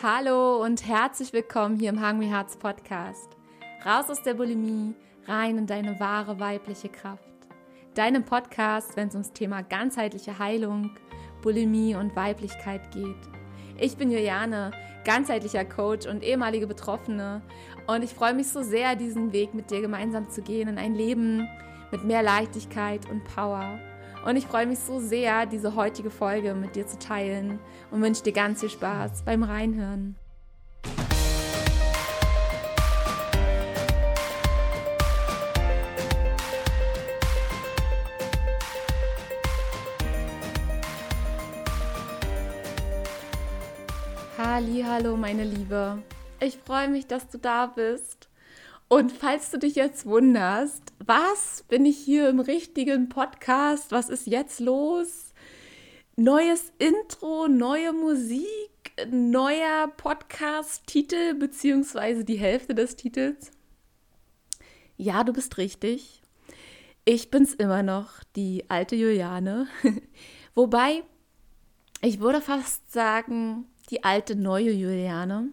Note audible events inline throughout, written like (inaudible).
Hallo und herzlich willkommen hier im Hungry Hearts Podcast. Raus aus der Bulimie, rein in deine wahre weibliche Kraft. Deinem Podcast, wenn es ums Thema ganzheitliche Heilung, Bulimie und Weiblichkeit geht. Ich bin Juliane, ganzheitlicher Coach und ehemalige Betroffene und ich freue mich so sehr, diesen Weg mit dir gemeinsam zu gehen in ein Leben mit mehr Leichtigkeit und Power. Und ich freue mich so sehr, diese heutige Folge mit dir zu teilen und wünsche dir ganz viel Spaß beim Reinhören. Hallo, meine Liebe. Ich freue mich, dass du da bist. Und falls du dich jetzt wunderst, was bin ich hier im richtigen Podcast? Was ist jetzt los? Neues Intro, neue Musik, neuer Podcast-Titel, beziehungsweise die Hälfte des Titels. Ja, du bist richtig. Ich bin's immer noch, die alte Juliane. (laughs) Wobei, ich würde fast sagen, die alte neue Juliane.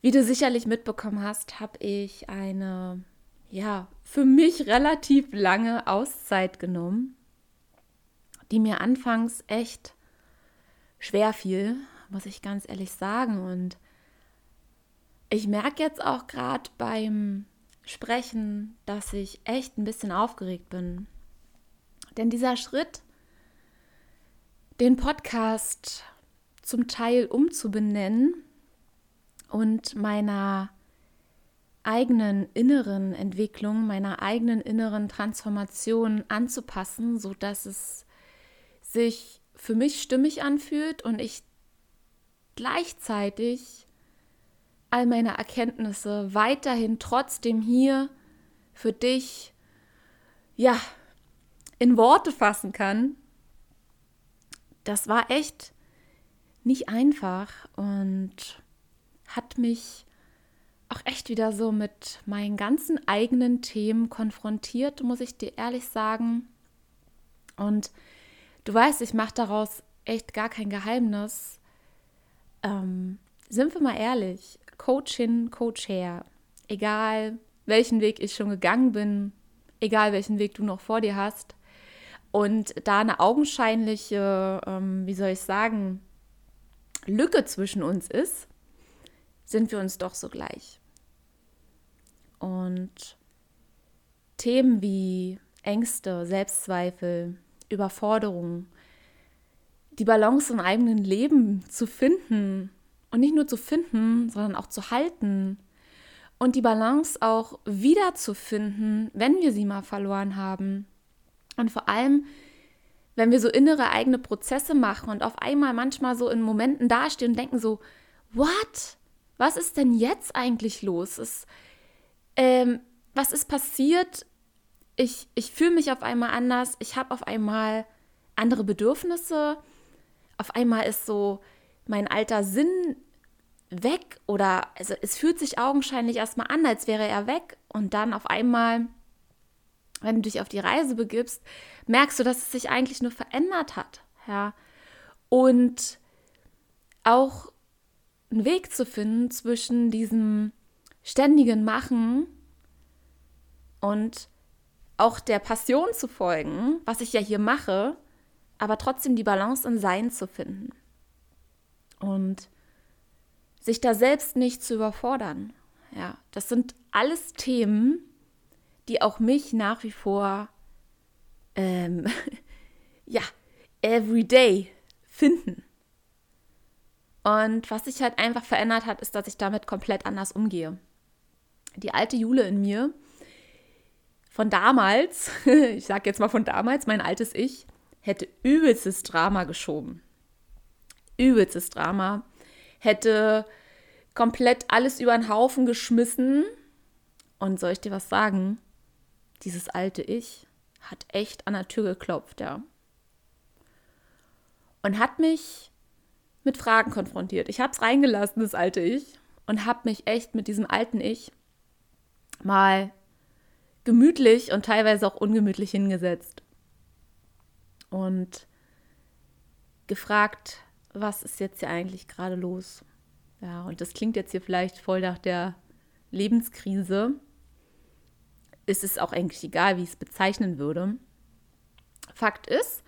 Wie du sicherlich mitbekommen hast, habe ich eine, ja, für mich relativ lange Auszeit genommen, die mir anfangs echt schwer fiel, muss ich ganz ehrlich sagen. Und ich merke jetzt auch gerade beim Sprechen, dass ich echt ein bisschen aufgeregt bin. Denn dieser Schritt, den Podcast zum Teil umzubenennen, und meiner eigenen inneren Entwicklung, meiner eigenen inneren Transformation anzupassen, so dass es sich für mich stimmig anfühlt und ich gleichzeitig all meine Erkenntnisse weiterhin trotzdem hier für dich ja in Worte fassen kann. Das war echt nicht einfach und hat mich auch echt wieder so mit meinen ganzen eigenen Themen konfrontiert, muss ich dir ehrlich sagen. Und du weißt, ich mache daraus echt gar kein Geheimnis. Ähm, sind wir mal ehrlich, Coach hin, Coach her. Egal, welchen Weg ich schon gegangen bin, egal welchen Weg du noch vor dir hast. Und da eine augenscheinliche, ähm, wie soll ich sagen, Lücke zwischen uns ist, sind wir uns doch so gleich. Und Themen wie Ängste, Selbstzweifel, Überforderung, die Balance im eigenen Leben zu finden und nicht nur zu finden, sondern auch zu halten und die Balance auch wiederzufinden, wenn wir sie mal verloren haben. Und vor allem, wenn wir so innere eigene Prozesse machen und auf einmal manchmal so in Momenten dastehen und denken so, what? was ist denn jetzt eigentlich los? Es, ähm, was ist passiert? Ich, ich fühle mich auf einmal anders, ich habe auf einmal andere Bedürfnisse, auf einmal ist so mein alter Sinn weg oder also es fühlt sich augenscheinlich erstmal an, als wäre er weg und dann auf einmal, wenn du dich auf die Reise begibst, merkst du, dass es sich eigentlich nur verändert hat, ja. Und auch einen Weg zu finden zwischen diesem ständigen Machen und auch der Passion zu folgen, was ich ja hier mache, aber trotzdem die Balance im Sein zu finden. Und sich da selbst nicht zu überfordern. Ja, das sind alles Themen, die auch mich nach wie vor, ähm, (laughs) ja, everyday finden. Und was sich halt einfach verändert hat, ist, dass ich damit komplett anders umgehe. Die alte Jule in mir von damals, (laughs) ich sage jetzt mal von damals, mein altes Ich, hätte übelstes Drama geschoben. Übelstes Drama. Hätte komplett alles über den Haufen geschmissen. Und soll ich dir was sagen? Dieses alte Ich hat echt an der Tür geklopft, ja. Und hat mich mit Fragen konfrontiert. Ich habe es reingelassen, das alte Ich, und habe mich echt mit diesem alten Ich mal gemütlich und teilweise auch ungemütlich hingesetzt und gefragt, was ist jetzt hier eigentlich gerade los? Ja, und das klingt jetzt hier vielleicht voll nach der Lebenskrise. Ist es auch eigentlich egal, wie ich es bezeichnen würde. Fakt ist,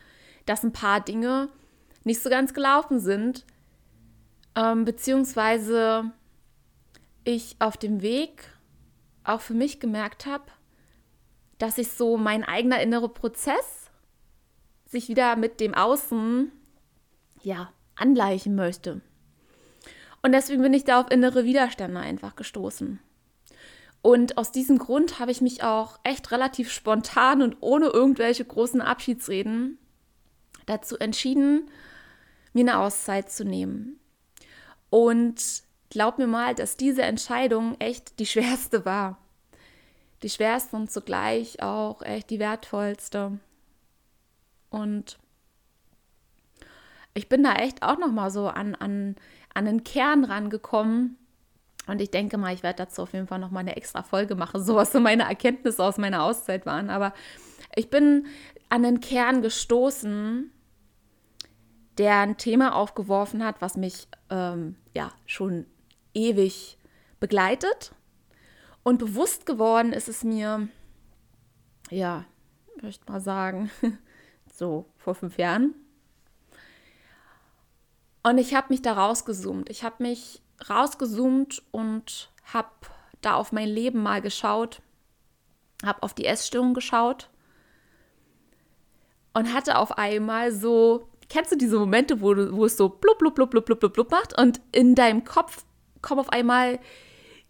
dass ein paar Dinge nicht so ganz gelaufen sind, ähm, beziehungsweise ich auf dem Weg auch für mich gemerkt habe, dass ich so mein eigener innerer Prozess sich wieder mit dem Außen ja angleichen möchte. Und deswegen bin ich da auf innere Widerstände einfach gestoßen. Und aus diesem Grund habe ich mich auch echt relativ spontan und ohne irgendwelche großen Abschiedsreden dazu entschieden, mir eine Auszeit zu nehmen. Und glaub mir mal, dass diese Entscheidung echt die schwerste war. Die schwerste und zugleich auch echt die wertvollste. Und ich bin da echt auch noch mal so an, an, an den Kern rangekommen. Und ich denke mal, ich werde dazu auf jeden Fall noch mal eine extra Folge machen, (laughs) so was so meine Erkenntnisse aus meiner Auszeit waren. Aber ich bin an den Kern gestoßen, der ein Thema aufgeworfen hat, was mich ähm, ja schon ewig begleitet. Und bewusst geworden ist es mir, ja, möchte mal sagen, (laughs) so vor fünf Jahren. Und ich habe mich da rausgezoomt. Ich habe mich rausgezoomt und habe da auf mein Leben mal geschaut, habe auf die Essstörung geschaut und hatte auf einmal so Kennst du diese Momente, wo, du, wo es so blub, blub, blub, blub, blub, blub macht und in deinem Kopf kommt auf einmal,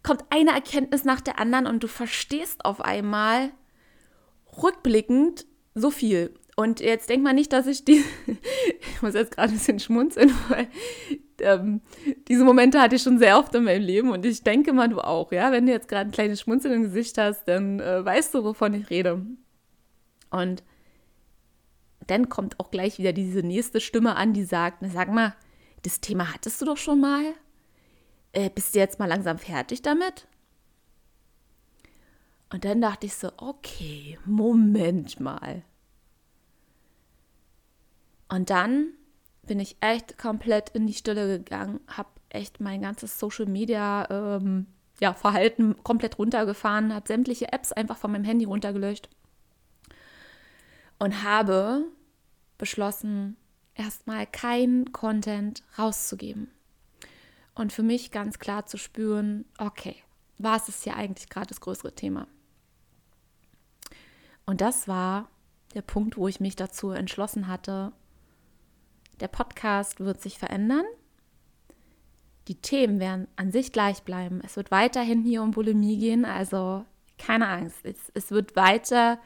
kommt eine Erkenntnis nach der anderen und du verstehst auf einmal rückblickend so viel. Und jetzt denk mal nicht, dass ich die, (laughs) ich muss jetzt gerade ein bisschen schmunzeln, (laughs) weil ähm, diese Momente hatte ich schon sehr oft in meinem Leben und ich denke mal, du auch, ja. Wenn du jetzt gerade ein kleines Schmunzeln im Gesicht hast, dann äh, weißt du, wovon ich rede. Und dann kommt auch gleich wieder diese nächste Stimme an, die sagt, na sag mal, das Thema hattest du doch schon mal. Äh, bist du jetzt mal langsam fertig damit? Und dann dachte ich so, okay, Moment mal. Und dann bin ich echt komplett in die Stille gegangen, habe echt mein ganzes Social Media ähm, ja, Verhalten komplett runtergefahren, habe sämtliche Apps einfach von meinem Handy runtergelöscht und habe beschlossen, erstmal kein Content rauszugeben. Und für mich ganz klar zu spüren, okay, was ist hier eigentlich gerade das größere Thema? Und das war der Punkt, wo ich mich dazu entschlossen hatte, der Podcast wird sich verändern. Die Themen werden an sich gleich bleiben. Es wird weiterhin hier um Bulimie gehen, also keine Angst. Es, es wird weiter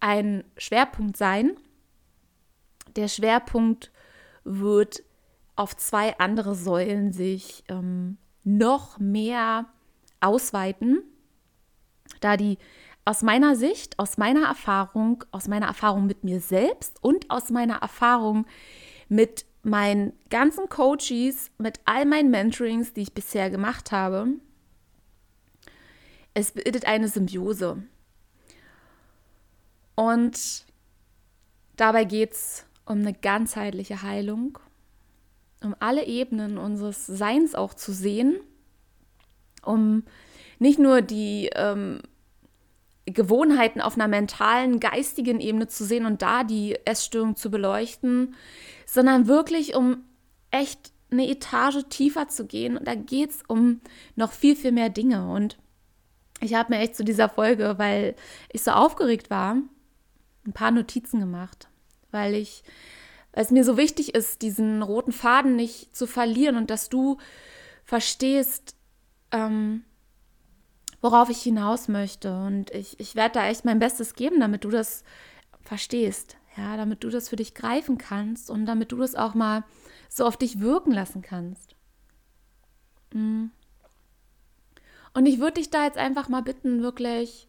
ein Schwerpunkt sein. Der Schwerpunkt wird auf zwei andere Säulen sich ähm, noch mehr ausweiten, da die aus meiner Sicht, aus meiner Erfahrung, aus meiner Erfahrung mit mir selbst und aus meiner Erfahrung mit meinen ganzen Coaches, mit all meinen Mentorings, die ich bisher gemacht habe, es bildet eine Symbiose. Und dabei geht es um eine ganzheitliche Heilung, um alle Ebenen unseres Seins auch zu sehen, um nicht nur die ähm, Gewohnheiten auf einer mentalen, geistigen Ebene zu sehen und da die Essstörung zu beleuchten, sondern wirklich um echt eine Etage tiefer zu gehen. Und da geht es um noch viel, viel mehr Dinge. Und ich habe mir echt zu dieser Folge, weil ich so aufgeregt war, ein paar Notizen gemacht, weil ich, weil es mir so wichtig ist, diesen roten Faden nicht zu verlieren und dass du verstehst, ähm, worauf ich hinaus möchte. Und ich, ich werde da echt mein Bestes geben, damit du das verstehst, ja, damit du das für dich greifen kannst und damit du das auch mal so auf dich wirken lassen kannst. Mhm. Und ich würde dich da jetzt einfach mal bitten, wirklich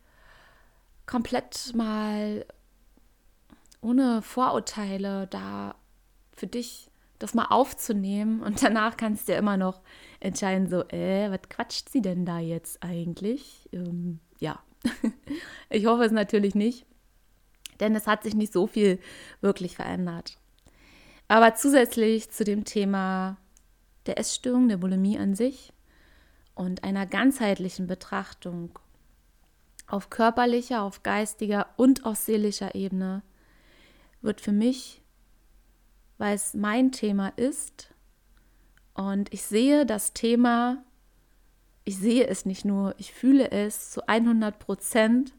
komplett mal ohne Vorurteile da für dich das mal aufzunehmen und danach kannst du ja immer noch entscheiden, so, äh, was quatscht sie denn da jetzt eigentlich? Ähm, ja, (laughs) ich hoffe es natürlich nicht, denn es hat sich nicht so viel wirklich verändert. Aber zusätzlich zu dem Thema der Essstörung, der Bulimie an sich und einer ganzheitlichen Betrachtung auf körperlicher, auf geistiger und auf seelischer Ebene wird für mich, weil es mein Thema ist und ich sehe das Thema, ich sehe es nicht nur, ich fühle es zu 100 Prozent.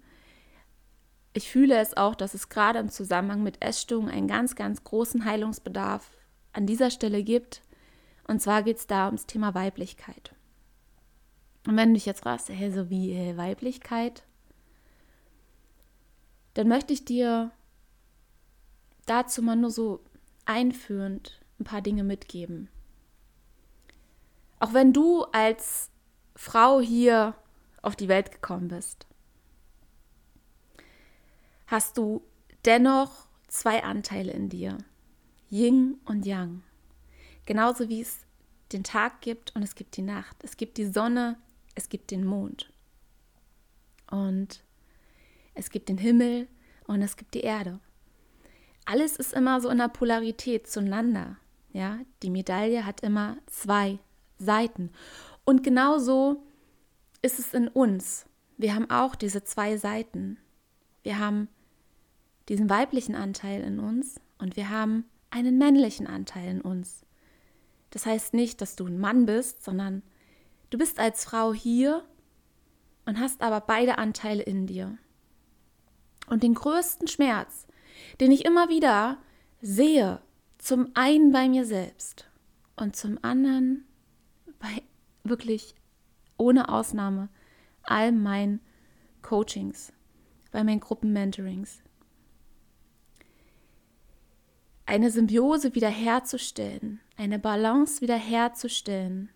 Ich fühle es auch, dass es gerade im Zusammenhang mit Essstörungen einen ganz, ganz großen Heilungsbedarf an dieser Stelle gibt. Und zwar geht es da ums Thema Weiblichkeit. Und wenn du dich jetzt fragst, hey, so wie Weiblichkeit, dann möchte ich dir dazu mal nur so einführend ein paar Dinge mitgeben. Auch wenn du als Frau hier auf die Welt gekommen bist, hast du dennoch zwei Anteile in dir, Yin und Yang. Genauso wie es den Tag gibt und es gibt die Nacht. Es gibt die Sonne, es gibt den Mond. Und es gibt den Himmel und es gibt die Erde. Alles ist immer so in der Polarität zueinander. Ja, die Medaille hat immer zwei Seiten. Und genauso ist es in uns. Wir haben auch diese zwei Seiten. Wir haben diesen weiblichen Anteil in uns und wir haben einen männlichen Anteil in uns. Das heißt nicht, dass du ein Mann bist, sondern du bist als Frau hier und hast aber beide Anteile in dir. Und den größten Schmerz, den ich immer wieder sehe, zum einen bei mir selbst und zum anderen bei wirklich ohne Ausnahme all meinen Coachings, bei meinen Gruppenmentorings. Eine Symbiose wiederherzustellen, eine Balance wiederherzustellen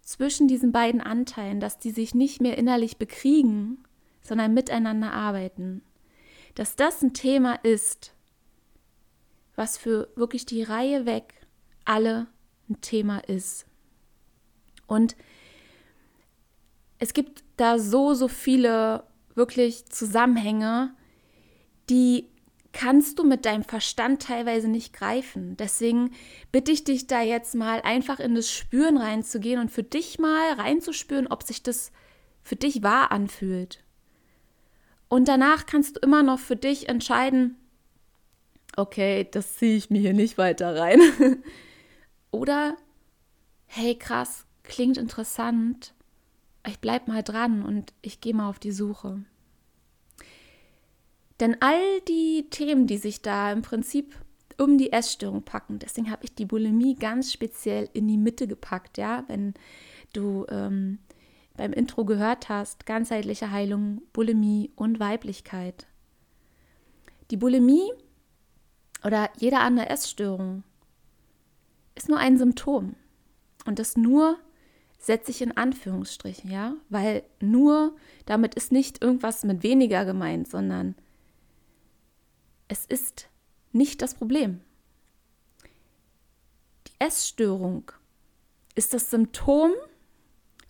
zwischen diesen beiden Anteilen, dass die sich nicht mehr innerlich bekriegen, sondern miteinander arbeiten. Dass das ein Thema ist, was für wirklich die Reihe weg alle ein Thema ist. Und es gibt da so, so viele wirklich Zusammenhänge, die kannst du mit deinem Verstand teilweise nicht greifen. Deswegen bitte ich dich da jetzt mal einfach in das Spüren reinzugehen und für dich mal reinzuspüren, ob sich das für dich wahr anfühlt. Und danach kannst du immer noch für dich entscheiden, okay, das ziehe ich mir hier nicht weiter rein. (laughs) Oder, hey, krass, klingt interessant, ich bleib mal dran und ich gehe mal auf die Suche. Denn all die Themen, die sich da im Prinzip um die Essstörung packen, deswegen habe ich die Bulimie ganz speziell in die Mitte gepackt, ja, wenn du ähm, beim Intro gehört hast, ganzheitliche Heilung, Bulimie und Weiblichkeit. Die Bulimie oder jede andere Essstörung ist nur ein Symptom und das nur setze ich in Anführungsstrichen, ja, weil nur damit ist nicht irgendwas mit weniger gemeint, sondern es ist nicht das Problem. Die Essstörung ist das Symptom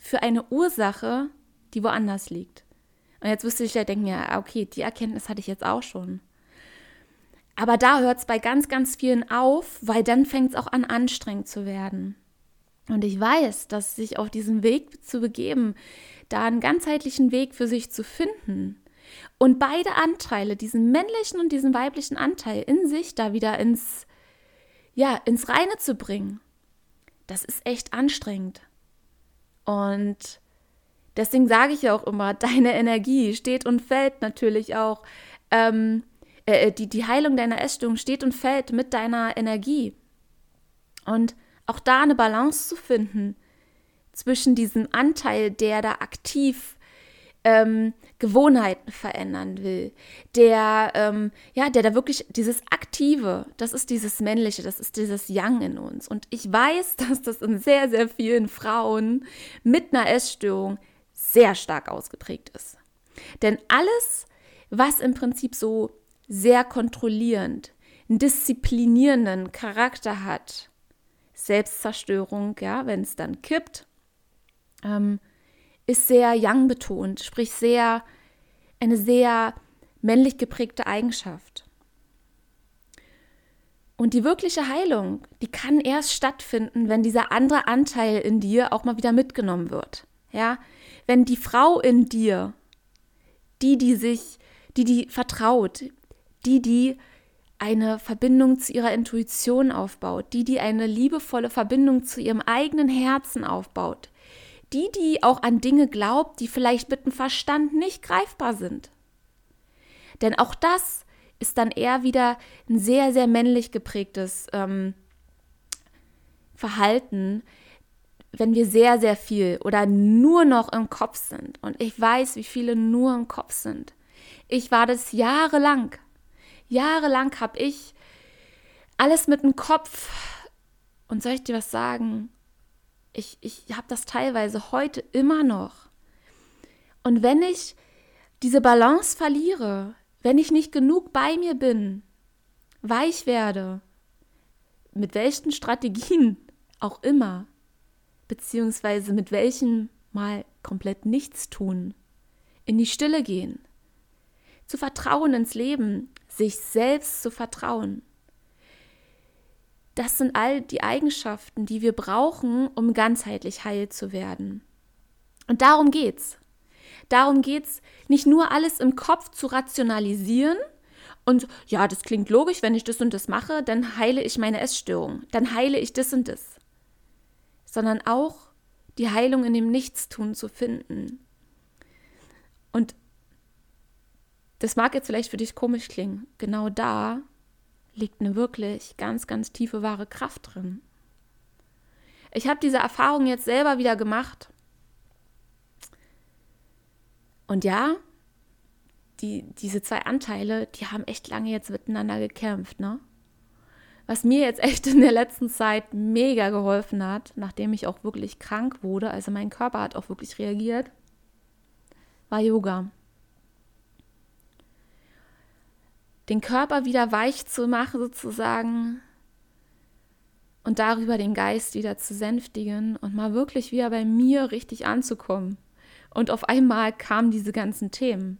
für eine Ursache, die woanders liegt. Und jetzt du dich ja denken, ja, okay, die Erkenntnis hatte ich jetzt auch schon. Aber da hört es bei ganz, ganz vielen auf, weil dann fängt es auch an, anstrengend zu werden. Und ich weiß, dass sich auf diesem Weg zu begeben, da einen ganzheitlichen Weg für sich zu finden und beide Anteile, diesen männlichen und diesen weiblichen Anteil in sich da wieder ins, ja, ins Reine zu bringen, das ist echt anstrengend. Und deswegen sage ich ja auch immer, (laughs) deine Energie steht und fällt natürlich auch, ähm, äh, die, die Heilung deiner Essstörung steht und fällt mit deiner Energie. Und auch da eine Balance zu finden zwischen diesem Anteil, der da aktiv ähm, Gewohnheiten verändern will, der ähm, ja, der da wirklich dieses Aktive, das ist dieses Männliche, das ist dieses Yang in uns. Und ich weiß, (laughs) dass das in sehr, sehr vielen Frauen mit einer Essstörung sehr stark ausgeprägt ist. Denn alles, was im Prinzip so sehr kontrollierend, disziplinierenden Charakter hat, Selbstzerstörung, ja, wenn es dann kippt, ähm, ist sehr young betont, sprich sehr eine sehr männlich geprägte Eigenschaft. Und die wirkliche Heilung, die kann erst stattfinden, wenn dieser andere Anteil in dir auch mal wieder mitgenommen wird. Ja, wenn die Frau in dir, die, die sich, die, die vertraut, die, die eine Verbindung zu ihrer Intuition aufbaut, die, die eine liebevolle Verbindung zu ihrem eigenen Herzen aufbaut, die, die auch an Dinge glaubt, die vielleicht mit dem Verstand nicht greifbar sind. Denn auch das ist dann eher wieder ein sehr, sehr männlich geprägtes ähm, Verhalten, wenn wir sehr, sehr viel oder nur noch im Kopf sind. Und ich weiß, wie viele nur im Kopf sind. Ich war das jahrelang. Jahrelang habe ich alles mit dem Kopf. Und soll ich dir was sagen? Ich, ich habe das teilweise heute immer noch. Und wenn ich diese Balance verliere, wenn ich nicht genug bei mir bin, weich werde, mit welchen Strategien auch immer, beziehungsweise mit welchen mal komplett nichts tun, in die Stille gehen, zu vertrauen ins Leben, sich selbst zu vertrauen. Das sind all die Eigenschaften, die wir brauchen, um ganzheitlich heil zu werden. Und darum geht's. Darum geht's, nicht nur alles im Kopf zu rationalisieren und ja, das klingt logisch, wenn ich das und das mache, dann heile ich meine Essstörung, dann heile ich das und das, sondern auch die Heilung in dem Nichtstun zu finden. Und das mag jetzt vielleicht für dich komisch klingen. Genau da liegt eine wirklich ganz, ganz tiefe, wahre Kraft drin. Ich habe diese Erfahrung jetzt selber wieder gemacht. Und ja, die, diese zwei Anteile, die haben echt lange jetzt miteinander gekämpft, ne? Was mir jetzt echt in der letzten Zeit mega geholfen hat, nachdem ich auch wirklich krank wurde, also mein Körper hat auch wirklich reagiert, war Yoga. Den Körper wieder weich zu machen, sozusagen, und darüber den Geist wieder zu sänftigen und mal wirklich wieder bei mir richtig anzukommen. Und auf einmal kamen diese ganzen Themen.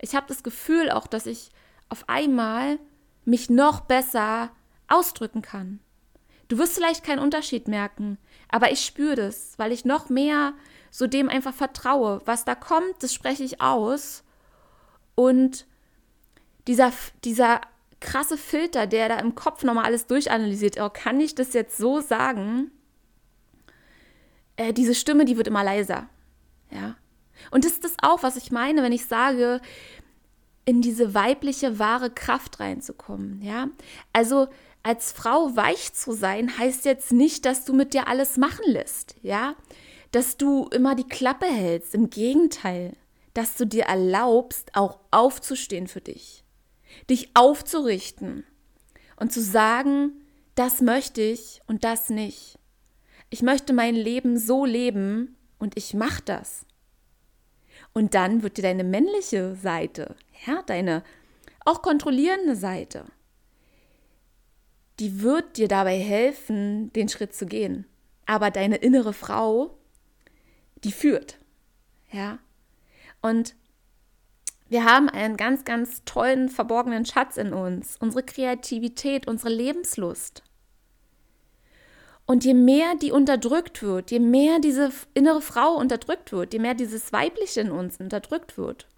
Ich habe das Gefühl auch, dass ich auf einmal mich noch besser ausdrücken kann. Du wirst vielleicht keinen Unterschied merken, aber ich spüre das, weil ich noch mehr so dem einfach vertraue. Was da kommt, das spreche ich aus. Und dieser, dieser krasse Filter, der da im Kopf nochmal alles durchanalysiert, oh, kann ich das jetzt so sagen? Äh, diese Stimme, die wird immer leiser. Ja. Und das ist das auch, was ich meine, wenn ich sage, in diese weibliche wahre Kraft reinzukommen, ja? Also als Frau weich zu sein, heißt jetzt nicht, dass du mit dir alles machen lässt, ja? Dass du immer die Klappe hältst, im Gegenteil, dass du dir erlaubst, auch aufzustehen für dich dich aufzurichten und zu sagen, das möchte ich und das nicht. Ich möchte mein Leben so leben und ich mache das. Und dann wird dir deine männliche Seite, ja, deine auch kontrollierende Seite, die wird dir dabei helfen, den Schritt zu gehen. Aber deine innere Frau, die führt. Ja. Und wir haben einen ganz, ganz tollen, verborgenen Schatz in uns, unsere Kreativität, unsere Lebenslust. Und je mehr die unterdrückt wird, je mehr diese innere Frau unterdrückt wird, je mehr dieses Weibliche in uns unterdrückt wird,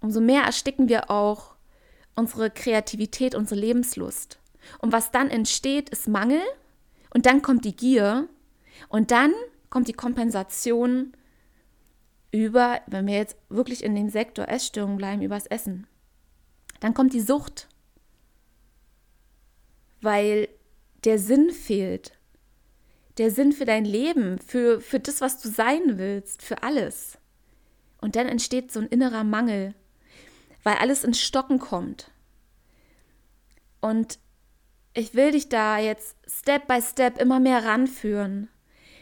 umso mehr ersticken wir auch unsere Kreativität, unsere Lebenslust. Und was dann entsteht, ist Mangel und dann kommt die Gier und dann kommt die Kompensation über, wenn wir jetzt wirklich in dem Sektor Essstörung bleiben, übers Essen. Dann kommt die Sucht, weil der Sinn fehlt. Der Sinn für dein Leben, für, für das, was du sein willst, für alles. Und dann entsteht so ein innerer Mangel, weil alles ins Stocken kommt. Und ich will dich da jetzt Step by Step immer mehr ranführen.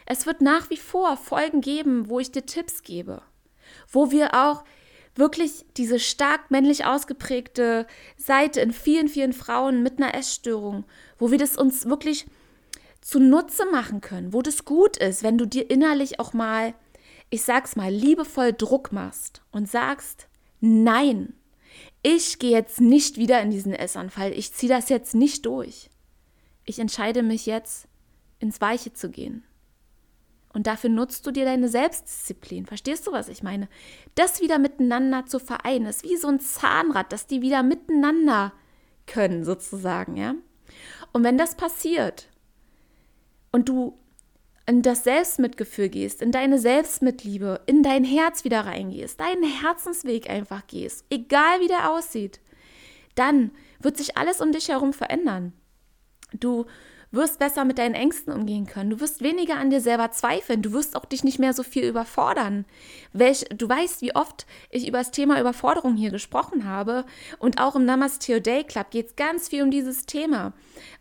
Es wird nach wie vor Folgen geben, wo ich dir Tipps gebe, wo wir auch wirklich diese stark männlich ausgeprägte Seite in vielen, vielen Frauen mit einer Essstörung, wo wir das uns wirklich zunutze machen können, wo das gut ist, wenn du dir innerlich auch mal, ich sag's mal, liebevoll Druck machst und sagst, nein, ich gehe jetzt nicht wieder in diesen Essanfall, ich ziehe das jetzt nicht durch. Ich entscheide mich jetzt, ins Weiche zu gehen. Und dafür nutzt du dir deine Selbstdisziplin. Verstehst du, was ich meine? Das wieder miteinander zu vereinen, ist wie so ein Zahnrad, dass die wieder miteinander können, sozusagen, ja. Und wenn das passiert und du in das Selbstmitgefühl gehst, in deine Selbstmitliebe, in dein Herz wieder reingehst, deinen Herzensweg einfach gehst, egal wie der aussieht, dann wird sich alles um dich herum verändern. Du wirst besser mit deinen Ängsten umgehen können. Du wirst weniger an dir selber zweifeln. Du wirst auch dich nicht mehr so viel überfordern. Welch, du weißt, wie oft ich über das Thema Überforderung hier gesprochen habe. Und auch im Namaste Day Club geht es ganz viel um dieses Thema.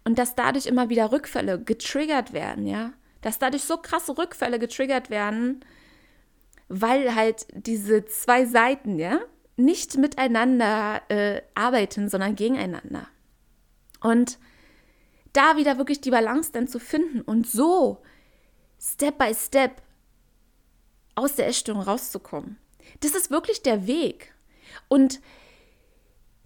Und dass dadurch immer wieder Rückfälle getriggert werden, ja dass dadurch so krasse Rückfälle getriggert werden, weil halt diese zwei Seiten, ja, nicht miteinander äh, arbeiten, sondern gegeneinander. Und da wieder wirklich die Balance dann zu finden und so Step by Step aus der Essstörung rauszukommen. Das ist wirklich der Weg. Und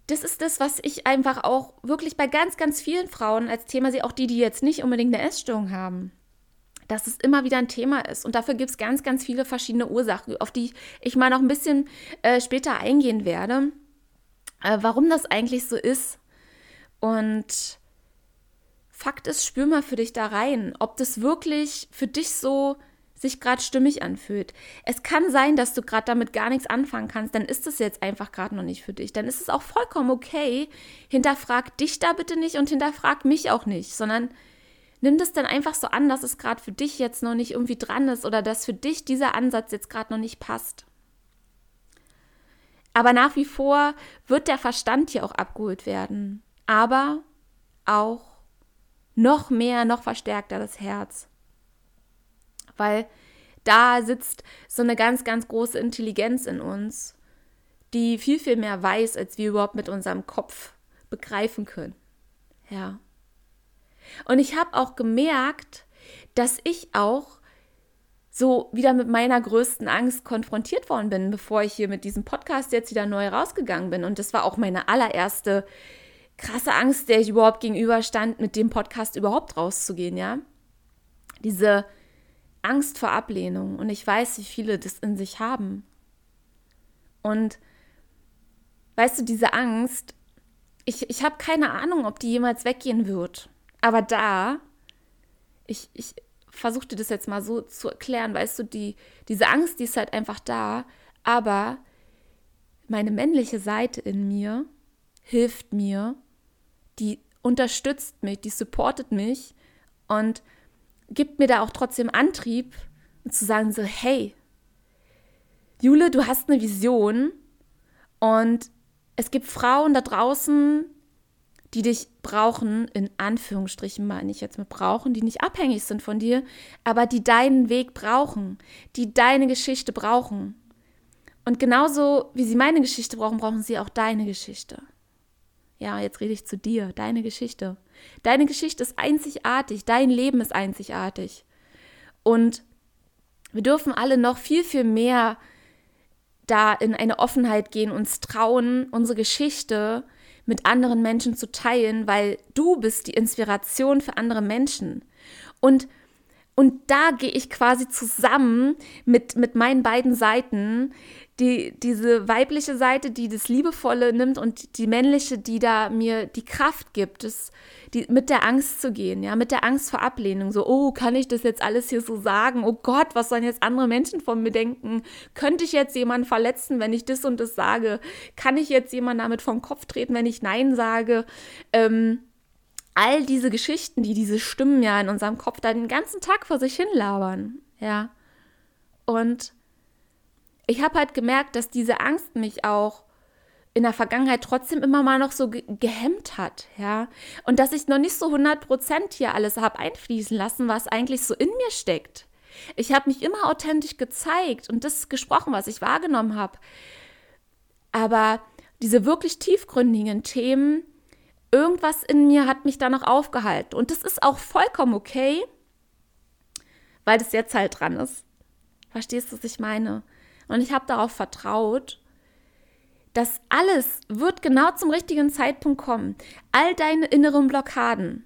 das ist das, was ich einfach auch wirklich bei ganz, ganz vielen Frauen als Thema sehe, auch die, die jetzt nicht unbedingt eine Essstörung haben dass es immer wieder ein Thema ist. Und dafür gibt es ganz, ganz viele verschiedene Ursachen, auf die ich mal noch ein bisschen äh, später eingehen werde, äh, warum das eigentlich so ist. Und Fakt ist, spür mal für dich da rein, ob das wirklich für dich so sich gerade stimmig anfühlt. Es kann sein, dass du gerade damit gar nichts anfangen kannst, dann ist es jetzt einfach gerade noch nicht für dich. Dann ist es auch vollkommen okay. Hinterfrag dich da bitte nicht und hinterfrag mich auch nicht, sondern nimm das dann einfach so an, dass es gerade für dich jetzt noch nicht irgendwie dran ist oder dass für dich dieser Ansatz jetzt gerade noch nicht passt. Aber nach wie vor wird der Verstand hier auch abgeholt werden. Aber auch noch mehr, noch verstärkter das Herz. Weil da sitzt so eine ganz, ganz große Intelligenz in uns, die viel, viel mehr weiß, als wir überhaupt mit unserem Kopf begreifen können. Ja. Und ich habe auch gemerkt, dass ich auch so wieder mit meiner größten Angst konfrontiert worden bin, bevor ich hier mit diesem Podcast jetzt wieder neu rausgegangen bin. Und das war auch meine allererste krasse Angst, der ich überhaupt gegenüberstand, mit dem Podcast überhaupt rauszugehen, ja. Diese Angst vor Ablehnung. Und ich weiß, wie viele das in sich haben. Und weißt du, diese Angst, ich, ich habe keine Ahnung, ob die jemals weggehen wird. Aber da, ich, ich versuchte das jetzt mal so zu erklären, weißt du, die, diese Angst, die ist halt einfach da, aber meine männliche Seite in mir hilft mir, die unterstützt mich, die supportet mich und gibt mir da auch trotzdem Antrieb zu sagen so, hey, Jule, du hast eine Vision und es gibt Frauen da draußen, die dich brauchen, in Anführungsstrichen meine ich jetzt mit brauchen, die nicht abhängig sind von dir, aber die deinen Weg brauchen, die deine Geschichte brauchen. Und genauso wie sie meine Geschichte brauchen, brauchen sie auch deine Geschichte. Ja, jetzt rede ich zu dir, deine Geschichte. Deine Geschichte ist einzigartig, dein Leben ist einzigartig. Und wir dürfen alle noch viel, viel mehr da in eine Offenheit gehen, uns trauen, unsere Geschichte mit anderen Menschen zu teilen, weil du bist die Inspiration für andere Menschen. Und und da gehe ich quasi zusammen mit, mit meinen beiden Seiten, die, diese weibliche Seite, die das Liebevolle nimmt und die männliche, die da mir die Kraft gibt, das, die, mit der Angst zu gehen, ja, mit der Angst vor Ablehnung. So, oh, kann ich das jetzt alles hier so sagen? Oh Gott, was sollen jetzt andere Menschen von mir denken? Könnte ich jetzt jemanden verletzen, wenn ich das und das sage? Kann ich jetzt jemanden damit vom Kopf treten, wenn ich Nein sage? Ähm, all diese Geschichten, die diese Stimmen ja in unserem Kopf da den ganzen Tag vor sich hin labern, ja. Und ich habe halt gemerkt, dass diese Angst mich auch in der Vergangenheit trotzdem immer mal noch so ge gehemmt hat, ja. Und dass ich noch nicht so 100% hier alles habe einfließen lassen, was eigentlich so in mir steckt. Ich habe mich immer authentisch gezeigt und das gesprochen, was ich wahrgenommen habe. Aber diese wirklich tiefgründigen Themen, irgendwas in mir hat mich da noch aufgehalten. Und das ist auch vollkommen okay, weil das jetzt halt dran ist. Verstehst du, was ich meine? Und ich habe darauf vertraut, Das alles wird genau zum richtigen Zeitpunkt kommen. All deine inneren Blockaden,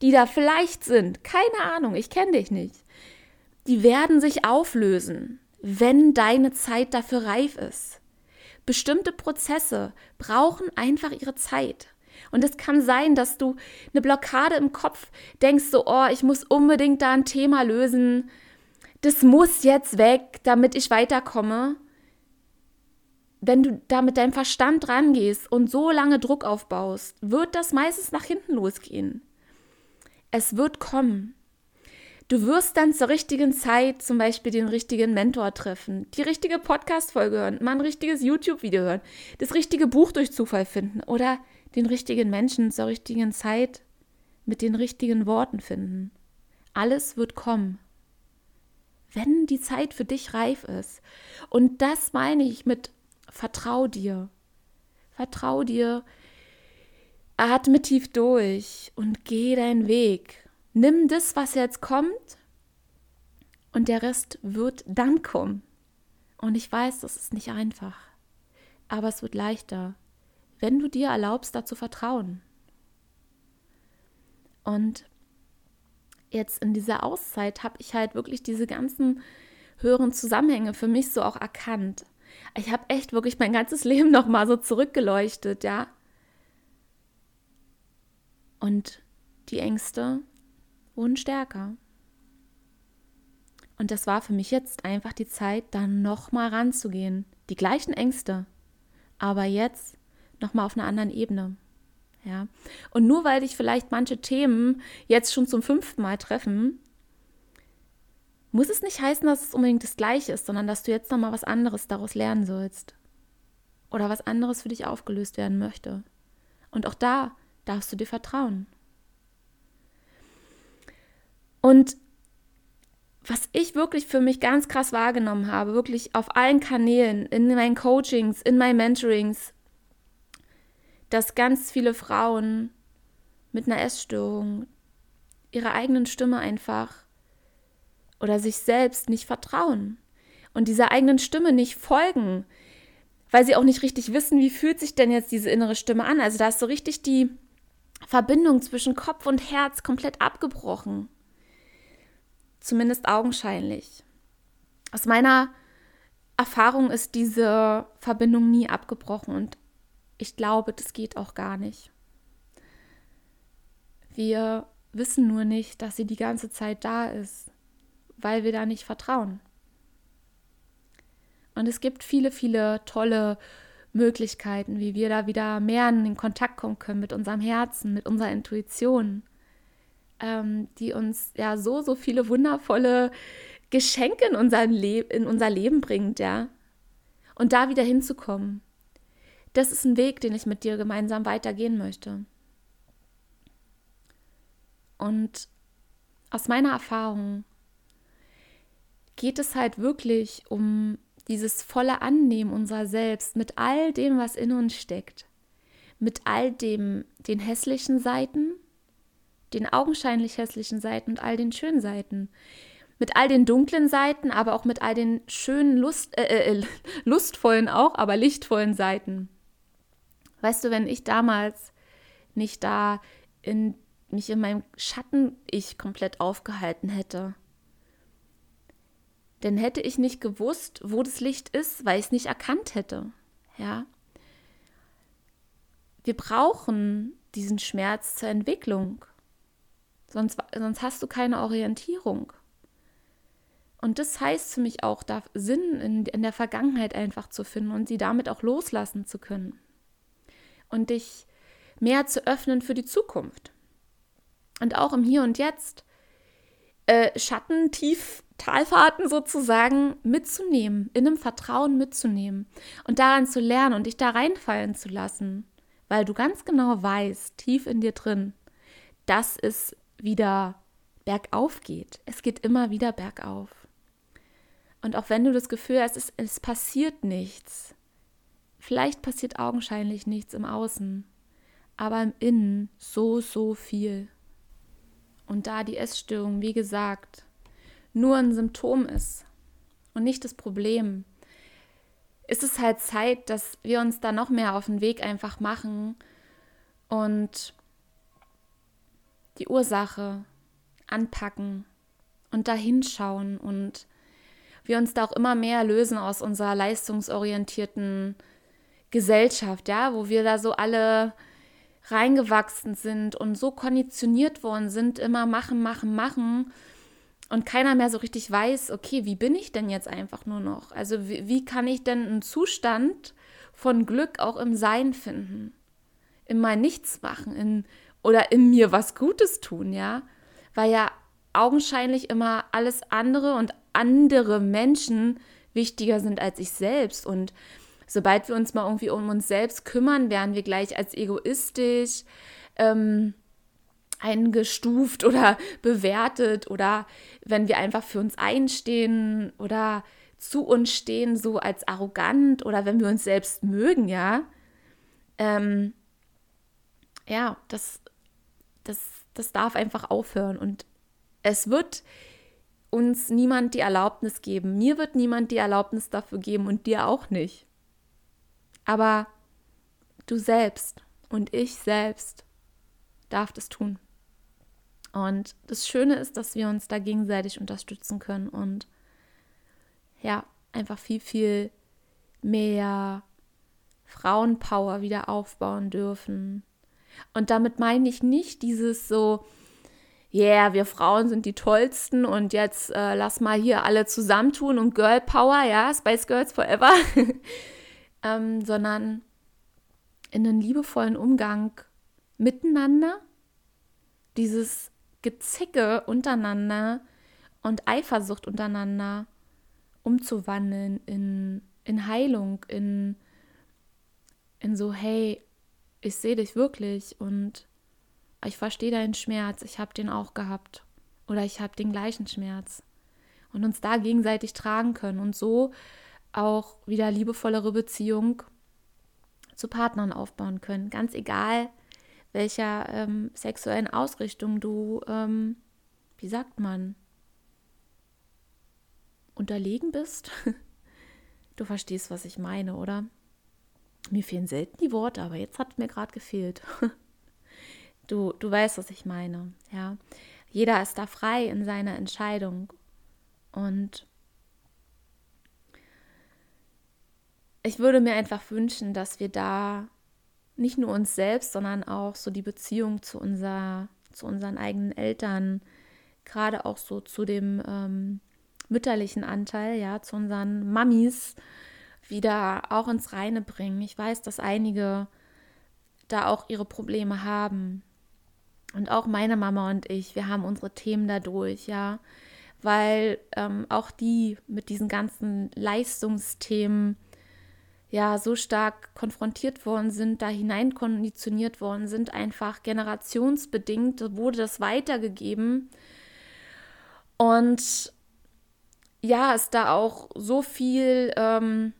die da vielleicht sind, keine Ahnung, ich kenne dich nicht, die werden sich auflösen, wenn deine Zeit dafür reif ist. Bestimmte Prozesse brauchen einfach ihre Zeit. Und es kann sein, dass du eine Blockade im Kopf denkst, so, oh, ich muss unbedingt da ein Thema lösen. Das muss jetzt weg, damit ich weiterkomme. Wenn du da mit deinem Verstand rangehst und so lange Druck aufbaust, wird das meistens nach hinten losgehen. Es wird kommen. Du wirst dann zur richtigen Zeit zum Beispiel den richtigen Mentor treffen, die richtige Podcast-Folge hören, mal ein richtiges YouTube-Video hören, das richtige Buch durch Zufall finden oder den richtigen Menschen zur richtigen Zeit mit den richtigen Worten finden. Alles wird kommen, wenn die Zeit für dich reif ist. Und das meine ich mit Vertrau dir. Vertrau dir. Atme tief durch und geh deinen Weg. Nimm das, was jetzt kommt, und der Rest wird dann kommen. Und ich weiß, das ist nicht einfach, aber es wird leichter, wenn du dir erlaubst, da zu vertrauen. Und jetzt in dieser Auszeit habe ich halt wirklich diese ganzen höheren Zusammenhänge für mich so auch erkannt. Ich habe echt wirklich mein ganzes (laughs) Leben noch mal so zurückgeleuchtet, ja. Und die Ängste wurden stärker. Und das war für mich jetzt einfach die Zeit, da noch mal ranzugehen. Die gleichen Ängste, aber jetzt noch mal auf einer anderen Ebene. Ja. Und nur weil dich vielleicht manche Themen jetzt schon zum fünften Mal treffen, muss es nicht heißen, dass es unbedingt das Gleiche ist, sondern dass du jetzt noch mal was anderes daraus lernen sollst. Oder was anderes für dich aufgelöst werden möchte. Und auch da darfst du dir vertrauen. Und was ich wirklich für mich ganz krass wahrgenommen habe, wirklich auf allen Kanälen, in meinen Coachings, in meinen Mentorings, dass ganz viele Frauen mit einer Essstörung ihrer eigenen Stimme einfach oder sich selbst nicht vertrauen und dieser eigenen Stimme nicht folgen, weil sie auch nicht richtig wissen, wie fühlt sich denn jetzt diese innere Stimme an. Also da ist so richtig die Verbindung zwischen Kopf und Herz komplett abgebrochen. Zumindest augenscheinlich. Aus meiner Erfahrung ist diese Verbindung nie abgebrochen und ich glaube, das geht auch gar nicht. Wir wissen nur nicht, dass sie die ganze Zeit da ist, weil wir da nicht vertrauen. Und es gibt viele, viele tolle Möglichkeiten, wie wir da wieder mehr in Kontakt kommen können mit unserem Herzen, mit unserer Intuition, ähm, die uns ja so, so viele wundervolle Geschenke in, unser Leb in unser Leben bringt, ja. Und da wieder hinzukommen das ist ein Weg, den ich mit dir gemeinsam weitergehen möchte. Und aus meiner Erfahrung geht es halt wirklich um dieses volle Annehmen unserer selbst mit all dem, was in uns steckt. Mit all dem, den hässlichen Seiten, den augenscheinlich hässlichen Seiten und all den schönen Seiten. Mit all den dunklen Seiten, aber auch mit all den schönen, Lust, äh, äh, (laughs) lustvollen auch, aber lichtvollen Seiten. Weißt du, wenn ich damals nicht da in mich in meinem Schatten ich komplett aufgehalten hätte, dann hätte ich nicht gewusst, wo das Licht ist, weil ich es nicht erkannt hätte. Ja. Wir brauchen diesen Schmerz zur Entwicklung. Sonst, sonst hast du keine Orientierung. Und das heißt für mich auch, da Sinn in, in der Vergangenheit einfach zu finden und sie damit auch loslassen zu können und dich mehr zu öffnen für die Zukunft. Und auch im Hier und Jetzt äh, Schatten, Tief, Talfahrten sozusagen mitzunehmen, in einem Vertrauen mitzunehmen und daran zu lernen und dich da reinfallen zu lassen, weil du ganz genau weißt, tief in dir drin, dass es wieder bergauf geht. Es geht immer wieder bergauf. Und auch wenn du das Gefühl hast, es, es passiert nichts, Vielleicht passiert augenscheinlich nichts im Außen, aber im Innen so, so viel. Und da die Essstörung, wie gesagt, nur ein Symptom ist und nicht das Problem, ist es halt Zeit, dass wir uns da noch mehr auf den Weg einfach machen und die Ursache anpacken und da hinschauen und wir uns da auch immer mehr lösen aus unserer leistungsorientierten Gesellschaft, ja, wo wir da so alle reingewachsen sind und so konditioniert worden sind, immer machen, machen, machen und keiner mehr so richtig weiß, okay, wie bin ich denn jetzt einfach nur noch? Also wie, wie kann ich denn einen Zustand von Glück auch im Sein finden? In mein Nichts machen, in oder in mir was Gutes tun, ja? Weil ja augenscheinlich immer alles andere und andere Menschen wichtiger sind als ich selbst und sobald wir uns mal irgendwie um uns selbst kümmern, werden wir gleich als egoistisch ähm, eingestuft oder (laughs) bewertet oder wenn wir einfach für uns einstehen oder zu uns stehen, so als arrogant oder wenn wir uns selbst mögen, ja. Ähm, ja, das, das, das darf einfach aufhören und es wird uns niemand die Erlaubnis geben. Mir wird niemand die Erlaubnis dafür geben und dir auch nicht. Aber du selbst und ich selbst darf das tun. Und das Schöne ist, dass wir uns da gegenseitig unterstützen können und ja, einfach viel, viel mehr Frauenpower wieder aufbauen dürfen. Und damit meine ich nicht dieses so, yeah, wir Frauen sind die tollsten und jetzt äh, lass mal hier alle zusammentun und Girl Power, ja, Spice Girls Forever. (laughs) ähm, sondern in einen liebevollen Umgang miteinander, dieses Gezicke untereinander und Eifersucht untereinander umzuwandeln in, in Heilung, in, in so, hey, ich sehe dich wirklich und ich verstehe deinen Schmerz, ich habe den auch gehabt oder ich habe den gleichen Schmerz und uns da gegenseitig tragen können. Und so auch wieder liebevollere Beziehung zu Partnern aufbauen können. Ganz egal, welcher ähm, sexuellen Ausrichtung du, ähm, wie sagt man, unterlegen bist. (laughs) Du verstehst, was ich meine, oder? Mir fehlen selten die Worte, aber jetzt hat mir gerade gefehlt. (laughs) Du, du weißt, was ich meine, ja. Jeder ist da frei in seiner Entscheidung. Und ich würde mir einfach wünschen, dass wir da nicht nur uns selbst, sondern auch so die Beziehung zu, unser, zu unseren eigenen Eltern, gerade auch so zu dem ähm, mütterlichen Anteil, ja, zu unseren Mamis wieder auch ins Reine bringen. Ich weiß, dass einige da auch ihre Probleme haben. Und auch meine Mama und ich, wir haben unsere Themen dadurch, ja, weil ähm, auch die mit diesen ganzen Leistungsthemen ja so stark konfrontiert worden sind, da hineinkonditioniert worden sind, einfach generationsbedingt wurde das weitergegeben. Und ja, es da auch so viel ähm,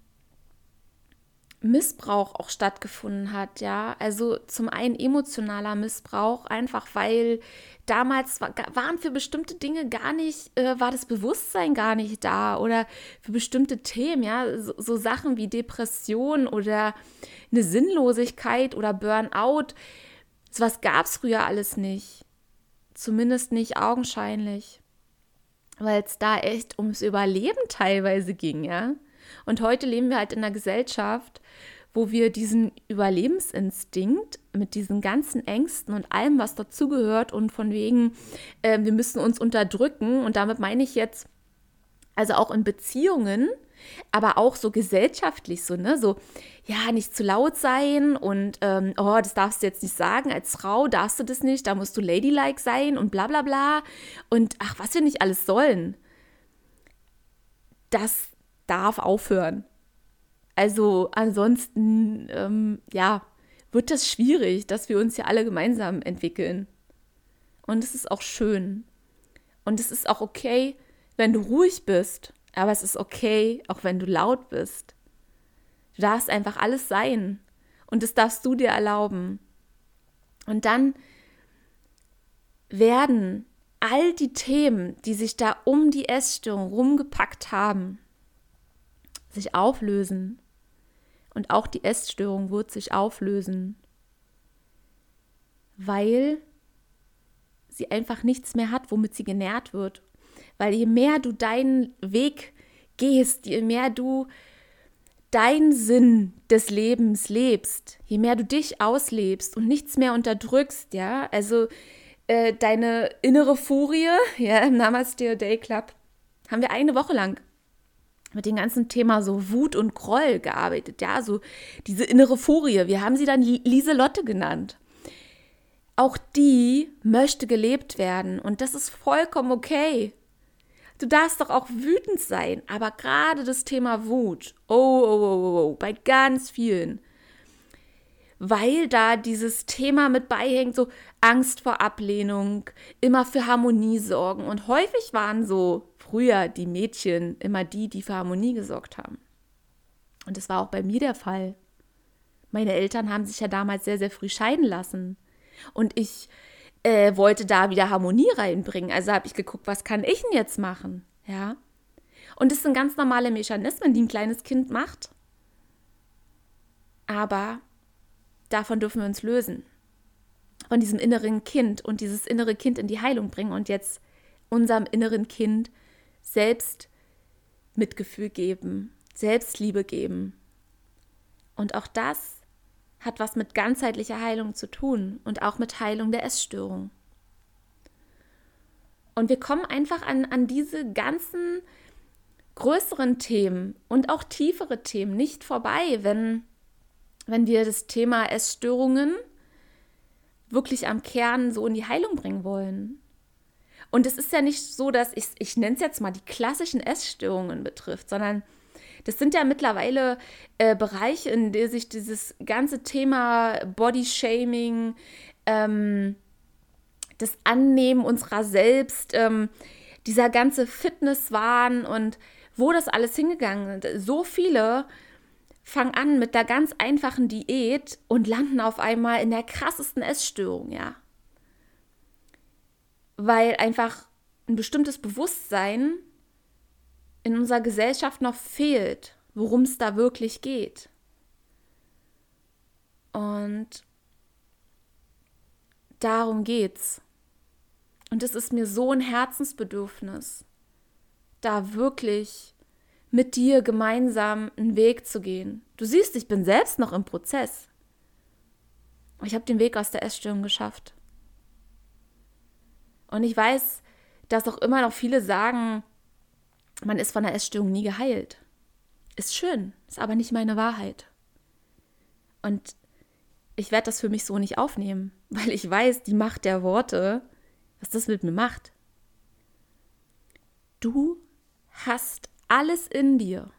Missbrauch auch stattgefunden hat, ja. Also zum einen emotionaler Missbrauch, einfach weil damals war, waren für bestimmte Dinge gar nicht, äh, war das Bewusstsein gar nicht da oder für bestimmte Themen, ja, so, so Sachen wie Depression oder eine Sinnlosigkeit oder Burnout. Was gab es früher alles nicht. Zumindest nicht augenscheinlich. Weil es da echt ums Überleben teilweise ging, ja. Und heute leben wir halt in einer Gesellschaft, wo wir diesen Überlebensinstinkt mit diesen ganzen Ängsten und allem, was dazugehört und von wegen, äh, wir müssen uns unterdrücken. Und damit meine ich jetzt, also auch in Beziehungen, aber auch so gesellschaftlich so, ne? So, ja, nicht zu laut sein und ähm, oh, das darfst du jetzt nicht sagen. Als Frau darfst du das nicht, da musst du ladylike sein und bla bla bla. Und ach, was wir nicht alles sollen. Das darf aufhören. Also ansonsten, ähm, ja, wird das schwierig, dass wir uns ja alle gemeinsam entwickeln. Und es ist auch schön. Und es ist auch okay, wenn du ruhig bist. Aber es ist okay, auch wenn du laut bist. Du darfst einfach alles sein. Und das darfst du dir erlauben. Und dann werden all die Themen, die sich da um die Essstörung rumgepackt haben, sich auflösen Und auch die Essstörung wird sich auflösen, weil sie einfach nichts mehr hat, womit sie genährt wird. Weil je mehr du deinen Weg gehst, je mehr du deinen Sinn des Lebens lebst, je mehr du dich auslebst und nichts mehr unterdrückst, ja, also äh, deine innere Furie, (laughs) ja, im Namaste Day Club, haben wir eine Woche lang mit dem ganzen Thema so Wut und Groll gearbeitet, ja, so diese innere Furie. Wir haben sie dann Lieselotte genannt. Auch die möchte gelebt werden und das ist vollkommen okay. Du darfst doch auch wütend sein, aber gerade das Thema Wut, oh, oh, oh, oh, oh, bei ganz vielen, weil da dieses Thema mit beihängt, so Angst vor Ablehnung, immer für Harmonie sorgen. Und häufig waren so früher die Mädchen immer die, die für Harmonie gesorgt haben. Und das war auch bei mir der Fall. Meine Eltern haben sich ja damals sehr, sehr früh scheiden lassen. Und ich äh, wollte da wieder Harmonie reinbringen. Also habe ich geguckt, was kann ich denn jetzt machen? Ja. Und das sind ganz normale Mechanismen, die ein kleines Kind macht. Aber davon dürfen wir uns lösen. Von diesem inneren Kind und dieses innere Kind in die Heilung bringen und jetzt unserem inneren Kind selbst Mitgefühl geben, Selbstliebe geben. Und auch das hat was mit ganzheitlicher Heilung zu tun und auch mit Heilung der Essstörung. Und wir kommen einfach an, an diese ganzen größeren Themen und auch tiefere Themen nicht vorbei, wenn, wenn wir das Thema Essstörungen wirklich am Kern so in die Heilung bringen wollen. Und es ist ja nicht so, dass ich, ich nenne es jetzt mal die klassischen Essstörungen betrifft, sondern das sind ja mittlerweile äh, Bereiche, in denen sich dieses ganze Thema Bodyshaming, ähm, das Annehmen unserer selbst, ähm, dieser ganze Fitnesswahn und wo das alles hingegangen ist. So viele fangen an mit der ganz einfachen Diät und landen auf einmal in der krassesten Essstörung, ja. Weil einfach ein bestimmtes Bewusstsein in unserer Gesellschaft noch fehlt, worum es da wirklich geht. Und darum geht's. Und es ist mir so ein Herzensbedürfnis, da wirklich mit dir gemeinsam einen Weg zu gehen. Du siehst, ich bin selbst noch im Prozess. Ich habe den Weg aus der Essstörung geschafft. Und ich weiß, dass auch immer noch viele sagen, man ist von der Essstörung nie geheilt. Ist schön, ist aber nicht meine Wahrheit. Und ich werde das für mich so nicht aufnehmen, (laughs) weil ich weiß, die Macht der Worte, was das mit mir macht. Du hast alles in dir,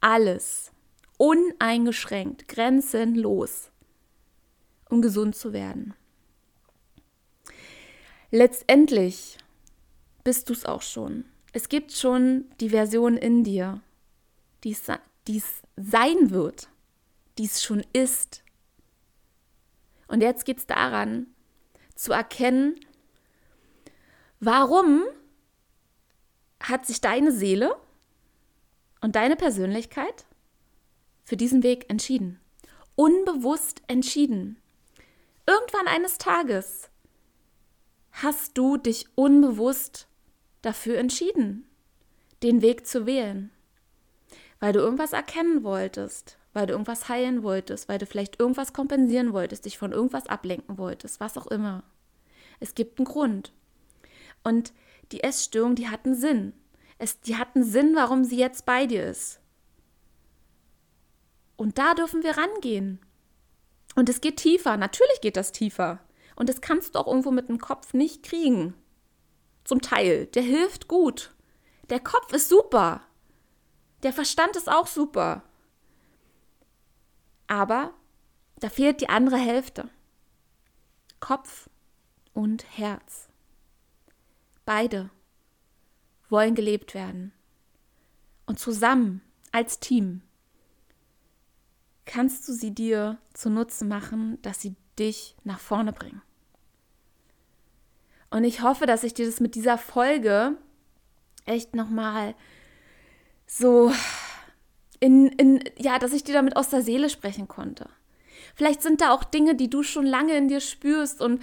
alles, uneingeschränkt, grenzenlos, um gesund zu werden. Letztendlich bist du es auch schon. Es gibt schon die Version in dir, die es sein wird, die es schon ist. Und jetzt geht es daran, zu erkennen, warum hat sich deine Seele und deine Persönlichkeit für diesen Weg entschieden. Unbewusst entschieden. Irgendwann eines Tages hast du dich unbewusst dafür entschieden, den Weg zu wählen. Weil du irgendwas erkennen wolltest, weil du irgendwas heilen wolltest, weil du vielleicht irgendwas kompensieren wolltest, dich von irgendwas ablenken wolltest, was auch immer. Es gibt einen Grund. Und die Essstörung, die hat einen Sinn. Es, die hat einen Sinn, warum sie jetzt bei dir ist. Und da dürfen wir rangehen. Und es geht tiefer. Natürlich geht das tiefer. Und das kannst du auch irgendwo mit dem Kopf nicht kriegen. Zum Teil. Der hilft gut. Der Kopf ist super. Der Verstand ist auch super. Aber da fehlt die andere Hälfte. Kopf und Herz. Beide wollen gelebt werden. Und zusammen als Team kannst du sie dir zunutze machen, dass sie dich nach vorne bringen. Und ich hoffe, dass ich dir das mit dieser Folge echt nochmal so in, in, ja, dass ich dir damit aus der Seele sprechen konnte. Vielleicht sind da auch Dinge, die du schon lange in dir spürst und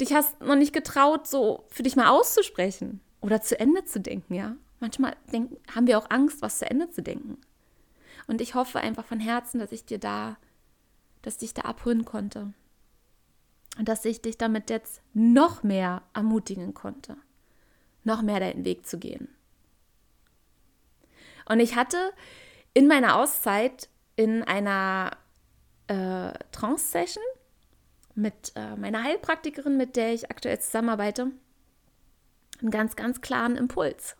dich hast noch nicht getraut, so für dich mal auszusprechen oder zu Ende zu denken, ja. Manchmal denk, haben wir auch Angst, was zu Ende zu denken. Und ich hoffe einfach von Herzen, dass ich dir da, dass ich dich da abholen konnte. Und dass ich dich damit jetzt noch mehr ermutigen konnte, noch mehr deinen Weg zu gehen. Und ich hatte in meiner Auszeit in einer äh, Trance-Session mit äh, meiner Heilpraktikerin, mit der ich aktuell zusammenarbeite, einen ganz, ganz klaren Impuls.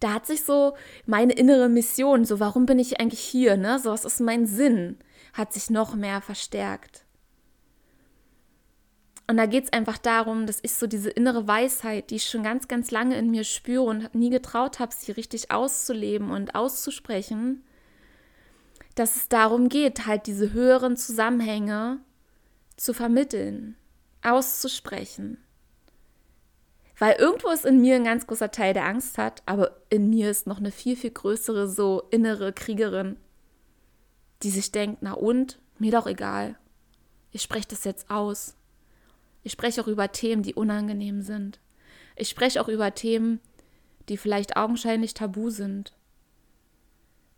Da hat sich so meine innere Mission, so warum bin ich eigentlich hier, ne? So was ist mein Sinn, hat sich noch mehr verstärkt. Und da geht es einfach darum, dass ich so diese innere Weisheit, die ich schon ganz, ganz lange in mir spüre und nie getraut habe, sie richtig auszuleben und auszusprechen, dass es darum geht, halt diese höheren Zusammenhänge zu vermitteln, auszusprechen. Weil irgendwo ist in mir ein ganz großer Teil, der Angst hat, aber in mir ist noch eine viel, viel größere, so innere Kriegerin, die sich denkt, na und, mir doch egal. Ich spreche das jetzt aus. Ich spreche auch über Themen, die unangenehm sind. Ich spreche auch über Themen, die vielleicht augenscheinlich tabu sind.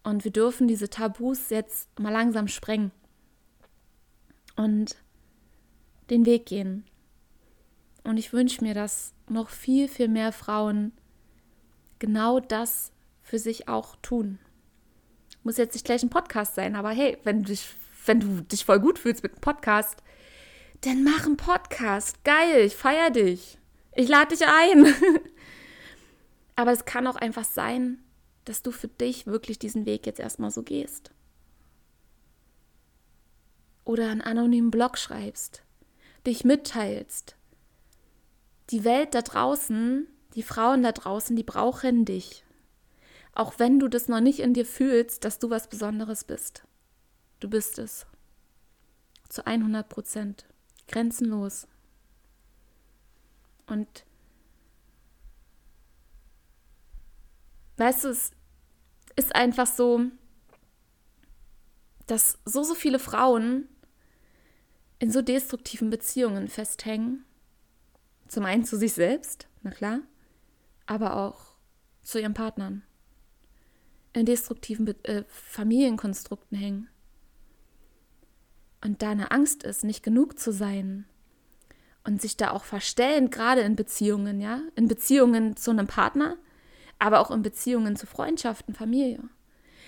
Und wir dürfen diese Tabus jetzt mal langsam sprengen und den Weg gehen. Und ich wünsche mir, dass noch viel, viel mehr Frauen genau das für sich auch tun. Muss jetzt nicht gleich ein Podcast sein, aber hey, wenn du dich, wenn du dich voll gut fühlst mit einem Podcast, dann mach einen Podcast. Geil, ich feier dich. Ich lade dich ein. (laughs) aber es kann auch einfach sein, dass du für dich wirklich diesen Weg jetzt erstmal so gehst. Oder einen anonymen Blog schreibst, dich mitteilst. Die Welt da draußen, die Frauen da draußen, die brauchen dich. Auch wenn du das noch nicht in dir fühlst, dass du was Besonderes bist. Du bist es. Zu 100 Prozent. Grenzenlos. Und weißt du, es ist einfach so, dass so, so viele Frauen in so destruktiven Beziehungen festhängen. Zum einen zu sich selbst, na klar, aber auch zu ihren Partnern. In destruktiven Be äh, Familienkonstrukten hängen. Und da eine Angst ist, nicht genug zu sein und sich da auch verstellen, gerade in Beziehungen, ja, in Beziehungen zu einem Partner, aber auch in Beziehungen zu Freundschaften, Familie.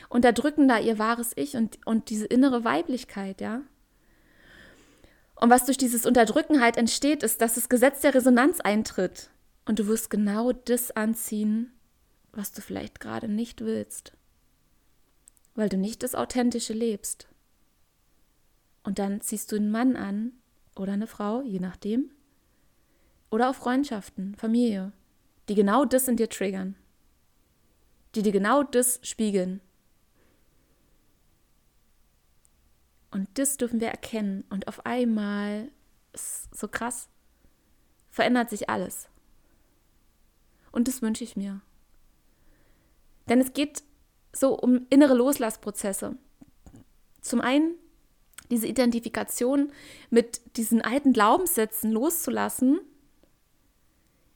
Unterdrücken da ihr wahres Ich und, und diese innere Weiblichkeit, ja. Und was durch dieses Unterdrücken halt entsteht, ist, dass das Gesetz der Resonanz eintritt. Und du wirst genau das anziehen, was du vielleicht gerade nicht willst. Weil du nicht das Authentische lebst. Und dann ziehst du einen Mann an oder eine Frau, je nachdem. Oder auch Freundschaften, Familie, die genau das in dir triggern die dir genau das spiegeln. Und das dürfen wir erkennen. Und auf einmal ist so krass, verändert sich alles. Und das wünsche ich mir. Denn es geht so um innere Loslassprozesse. Zum einen diese Identifikation mit diesen alten Glaubenssätzen loszulassen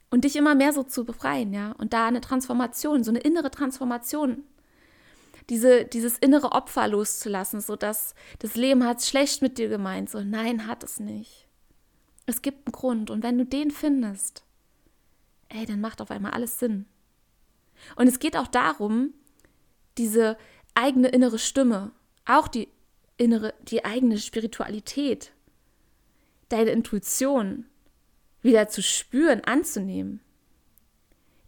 und dich immer mehr so zu befreien, ja, und da eine Transformation, so eine innere Transformation, diese, dieses innere Opfer loszulassen, so dass das Leben hat es schlecht mit dir gemeint, so nein, hat es nicht. Es gibt einen Grund und wenn du den findest, ey, dann macht auf einmal alles Sinn. Und es geht auch darum, diese eigene innere Stimme, auch die innere, die eigene Spiritualität, deine Intuition, wieder zu spüren, anzunehmen.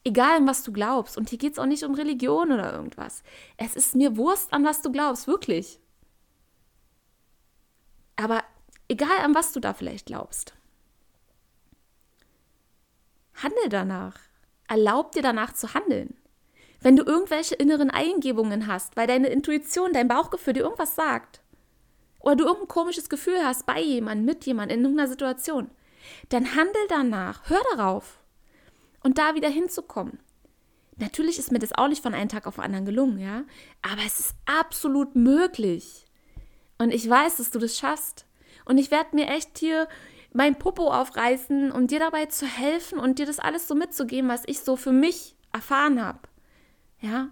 Egal, an was du glaubst. Und hier geht es auch nicht um Religion oder irgendwas. Es ist mir Wurst, an was du glaubst, wirklich. Aber egal, an was du da vielleicht glaubst. Handel danach. Erlaub dir danach zu handeln. Wenn du irgendwelche inneren Eingebungen hast, weil deine Intuition, dein Bauchgefühl dir irgendwas sagt, oder du irgendein komisches Gefühl hast bei jemandem, mit jemandem, in irgendeiner Situation, dann handel danach, hör darauf. Und da wieder hinzukommen. Natürlich ist mir das auch nicht von einem Tag auf den anderen gelungen, ja. Aber es ist absolut möglich. Und ich weiß, dass du das schaffst. Und ich werde mir echt hier mein Popo aufreißen, um dir dabei zu helfen und dir das alles so mitzugeben, was ich so für mich erfahren habe. Ja.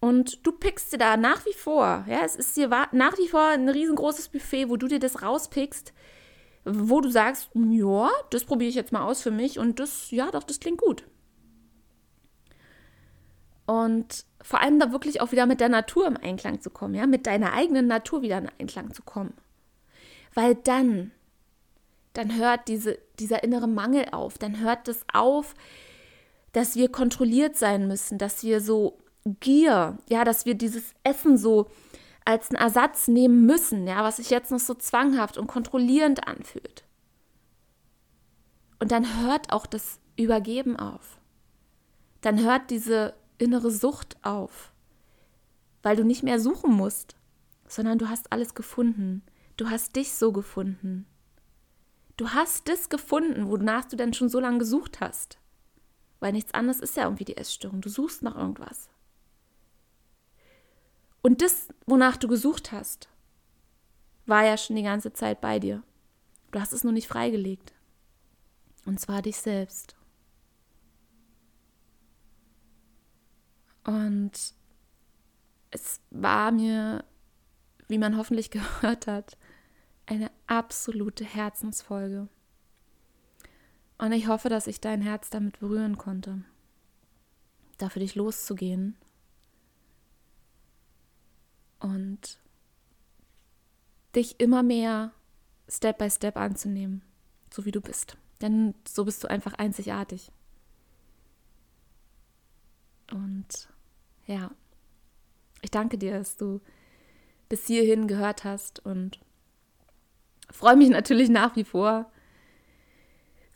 Und du pickst dir da nach wie vor, ja, es ist dir nach wie vor ein riesengroßes Buffet, wo du dir das rauspickst, wo du sagst, ja, das probiere ich jetzt mal aus für mich und das, ja, doch, das klingt gut. Und vor allem da wirklich auch wieder mit der Natur im Einklang zu kommen, ja, mit deiner eigenen Natur wieder in Einklang zu kommen. Weil dann, dann hört diese, dieser innere Mangel auf, dann hört es auf, dass wir kontrolliert sein müssen, dass wir so Gier, ja, dass wir dieses Essen so als einen Ersatz nehmen müssen, ja, was sich jetzt noch so zwanghaft und kontrollierend anfühlt. Und dann hört auch das Übergeben auf. Dann hört diese innere Sucht auf, weil du nicht mehr suchen musst, sondern du hast alles gefunden. Du hast dich so gefunden. Du hast das gefunden, wonach du denn schon so lange gesucht hast. Weil nichts anderes ist ja irgendwie die Essstörung. Du suchst nach irgendwas. Und das, wonach du gesucht hast, war ja schon die ganze Zeit bei dir. Du hast es nur nicht freigelegt. Und zwar dich selbst. Und es war mir, wie man hoffentlich (laughs) gehört hat, eine absolute Herzensfolge. Und ich hoffe, dass ich dein Herz damit berühren konnte, dafür dich loszugehen und dich immer mehr Step by Step anzunehmen, so wie du bist. Denn so bist du einfach einzigartig. Und ja, ich danke dir, dass du bis hierhin gehört hast und freue mich natürlich nach wie vor,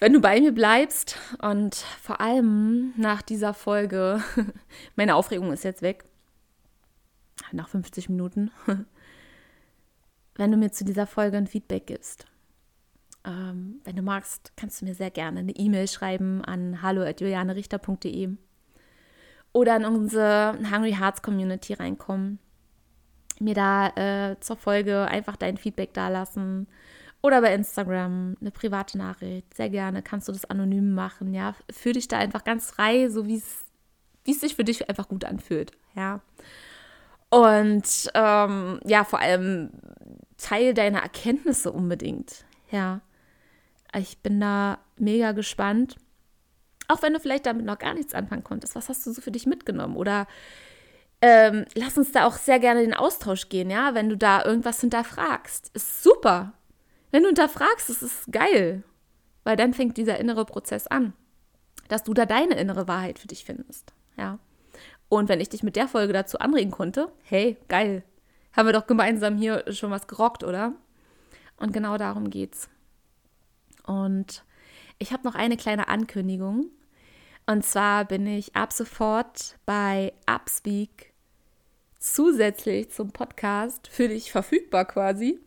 wenn du bei mir bleibst und vor allem nach dieser Folge, (laughs) meine Aufregung ist jetzt weg, nach 50 Minuten, (laughs) wenn du mir zu dieser Folge ein Feedback gibst. Ähm, wenn du magst, kannst du mir sehr gerne eine E-Mail schreiben an hallo.julianerichter.de oder in unsere Hungry Hearts Community reinkommen. Mir da äh, zur Folge einfach dein Feedback dalassen oder bei Instagram eine private Nachricht. Sehr gerne kannst du das anonym machen, ja. Fühl dich da einfach ganz frei, so wie es sich für dich einfach gut anfühlt, ja. Und ähm, ja, vor allem teil deine Erkenntnisse unbedingt, ja. Ich bin da mega gespannt. Auch wenn du vielleicht damit noch gar nichts anfangen konntest, was hast du so für dich mitgenommen? Oder ähm, lass uns da auch sehr gerne den Austausch gehen, ja, wenn du da irgendwas hinterfragst. Ist super. Wenn du hinterfragst, ist es geil. Weil dann fängt dieser innere Prozess an. Dass du da deine innere Wahrheit für dich findest. Ja. Und wenn ich dich mit der Folge dazu anregen konnte, hey, geil. Haben wir doch gemeinsam hier schon was gerockt, oder? Und genau darum geht's. Und ich habe noch eine kleine Ankündigung. Und zwar bin ich ab sofort bei Upspeak zusätzlich zum Podcast für dich verfügbar quasi.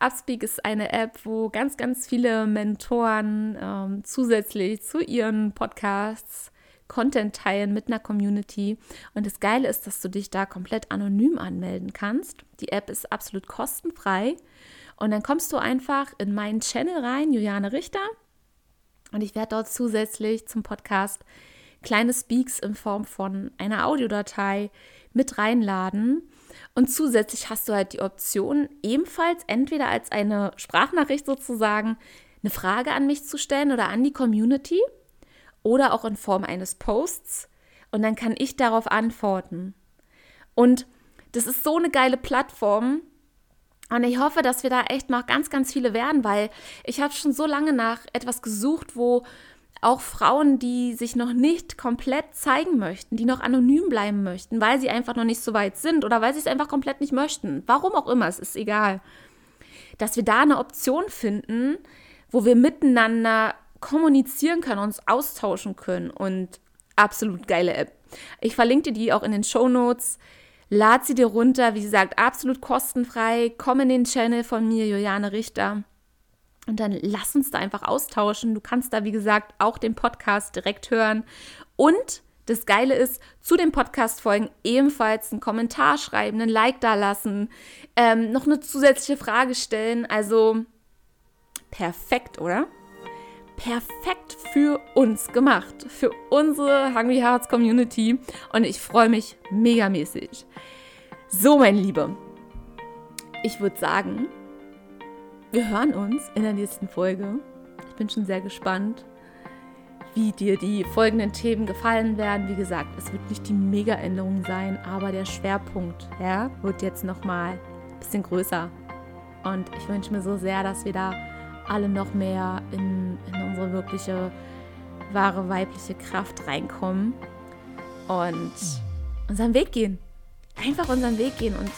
Upspeak ist eine App, wo ganz, ganz viele Mentoren ähm, zusätzlich zu ihren Podcasts Content teilen mit einer Community. Und das Geile ist, dass du dich da komplett anonym anmelden kannst. Die App ist absolut kostenfrei. Und dann kommst du einfach in meinen Channel rein, Juliane Richter. Und ich werde dort zusätzlich zum Podcast kleine Speaks in Form von einer Audiodatei mit reinladen. Und zusätzlich hast du halt die Option, ebenfalls entweder als eine Sprachnachricht sozusagen eine Frage an mich zu stellen oder an die Community oder auch in Form eines Posts. Und dann kann ich darauf antworten. Und das ist so eine geile Plattform, und ich hoffe, dass wir da echt noch ganz, ganz viele werden, weil ich habe schon so lange nach etwas gesucht, wo auch Frauen, die sich noch nicht komplett zeigen möchten, die noch anonym bleiben möchten, weil sie einfach noch nicht so weit sind oder weil sie es einfach komplett nicht möchten, warum auch immer, es ist egal, dass wir da eine Option finden, wo wir miteinander kommunizieren können, uns austauschen können und absolut geile App. Ich verlinke dir die auch in den Show Notes. Lad sie dir runter, wie gesagt, absolut kostenfrei. Komm in den Channel von mir, Juliane Richter. Und dann lass uns da einfach austauschen. Du kannst da, wie gesagt, auch den Podcast direkt hören. Und Das Geile ist, zu den Podcast-Folgen ebenfalls einen Kommentar schreiben, einen Like da lassen, ähm, noch eine zusätzliche Frage stellen. Also perfekt, oder? Perfekt für uns gemacht, für unsere Hungry Hearts Community. Und ich freue mich megamäßig. So, mein Liebe, ich würde sagen, wir hören uns in der nächsten Folge. Ich bin schon sehr gespannt wie dir die folgenden Themen gefallen werden. Wie gesagt, es wird nicht die Mega-Änderung sein, aber der Schwerpunkt ja, wird jetzt nochmal ein bisschen größer. Und ich wünsche mir so sehr, dass wir da alle noch mehr in, in unsere wirkliche, wahre weibliche Kraft reinkommen und unseren Weg gehen. Einfach unseren Weg gehen und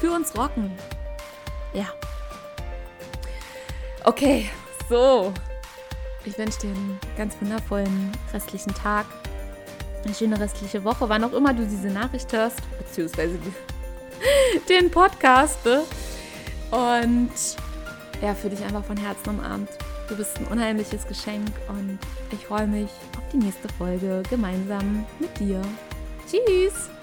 für uns rocken. Ja. Okay, so. Ich wünsche dir einen ganz wundervollen restlichen Tag, eine schöne restliche Woche, wann auch immer du diese Nachricht hörst, beziehungsweise (laughs) den Podcast. Ne? Und ja, für dich einfach von Herzen umarmt. Du bist ein unheimliches Geschenk und ich freue mich auf die nächste Folge gemeinsam mit dir. Tschüss!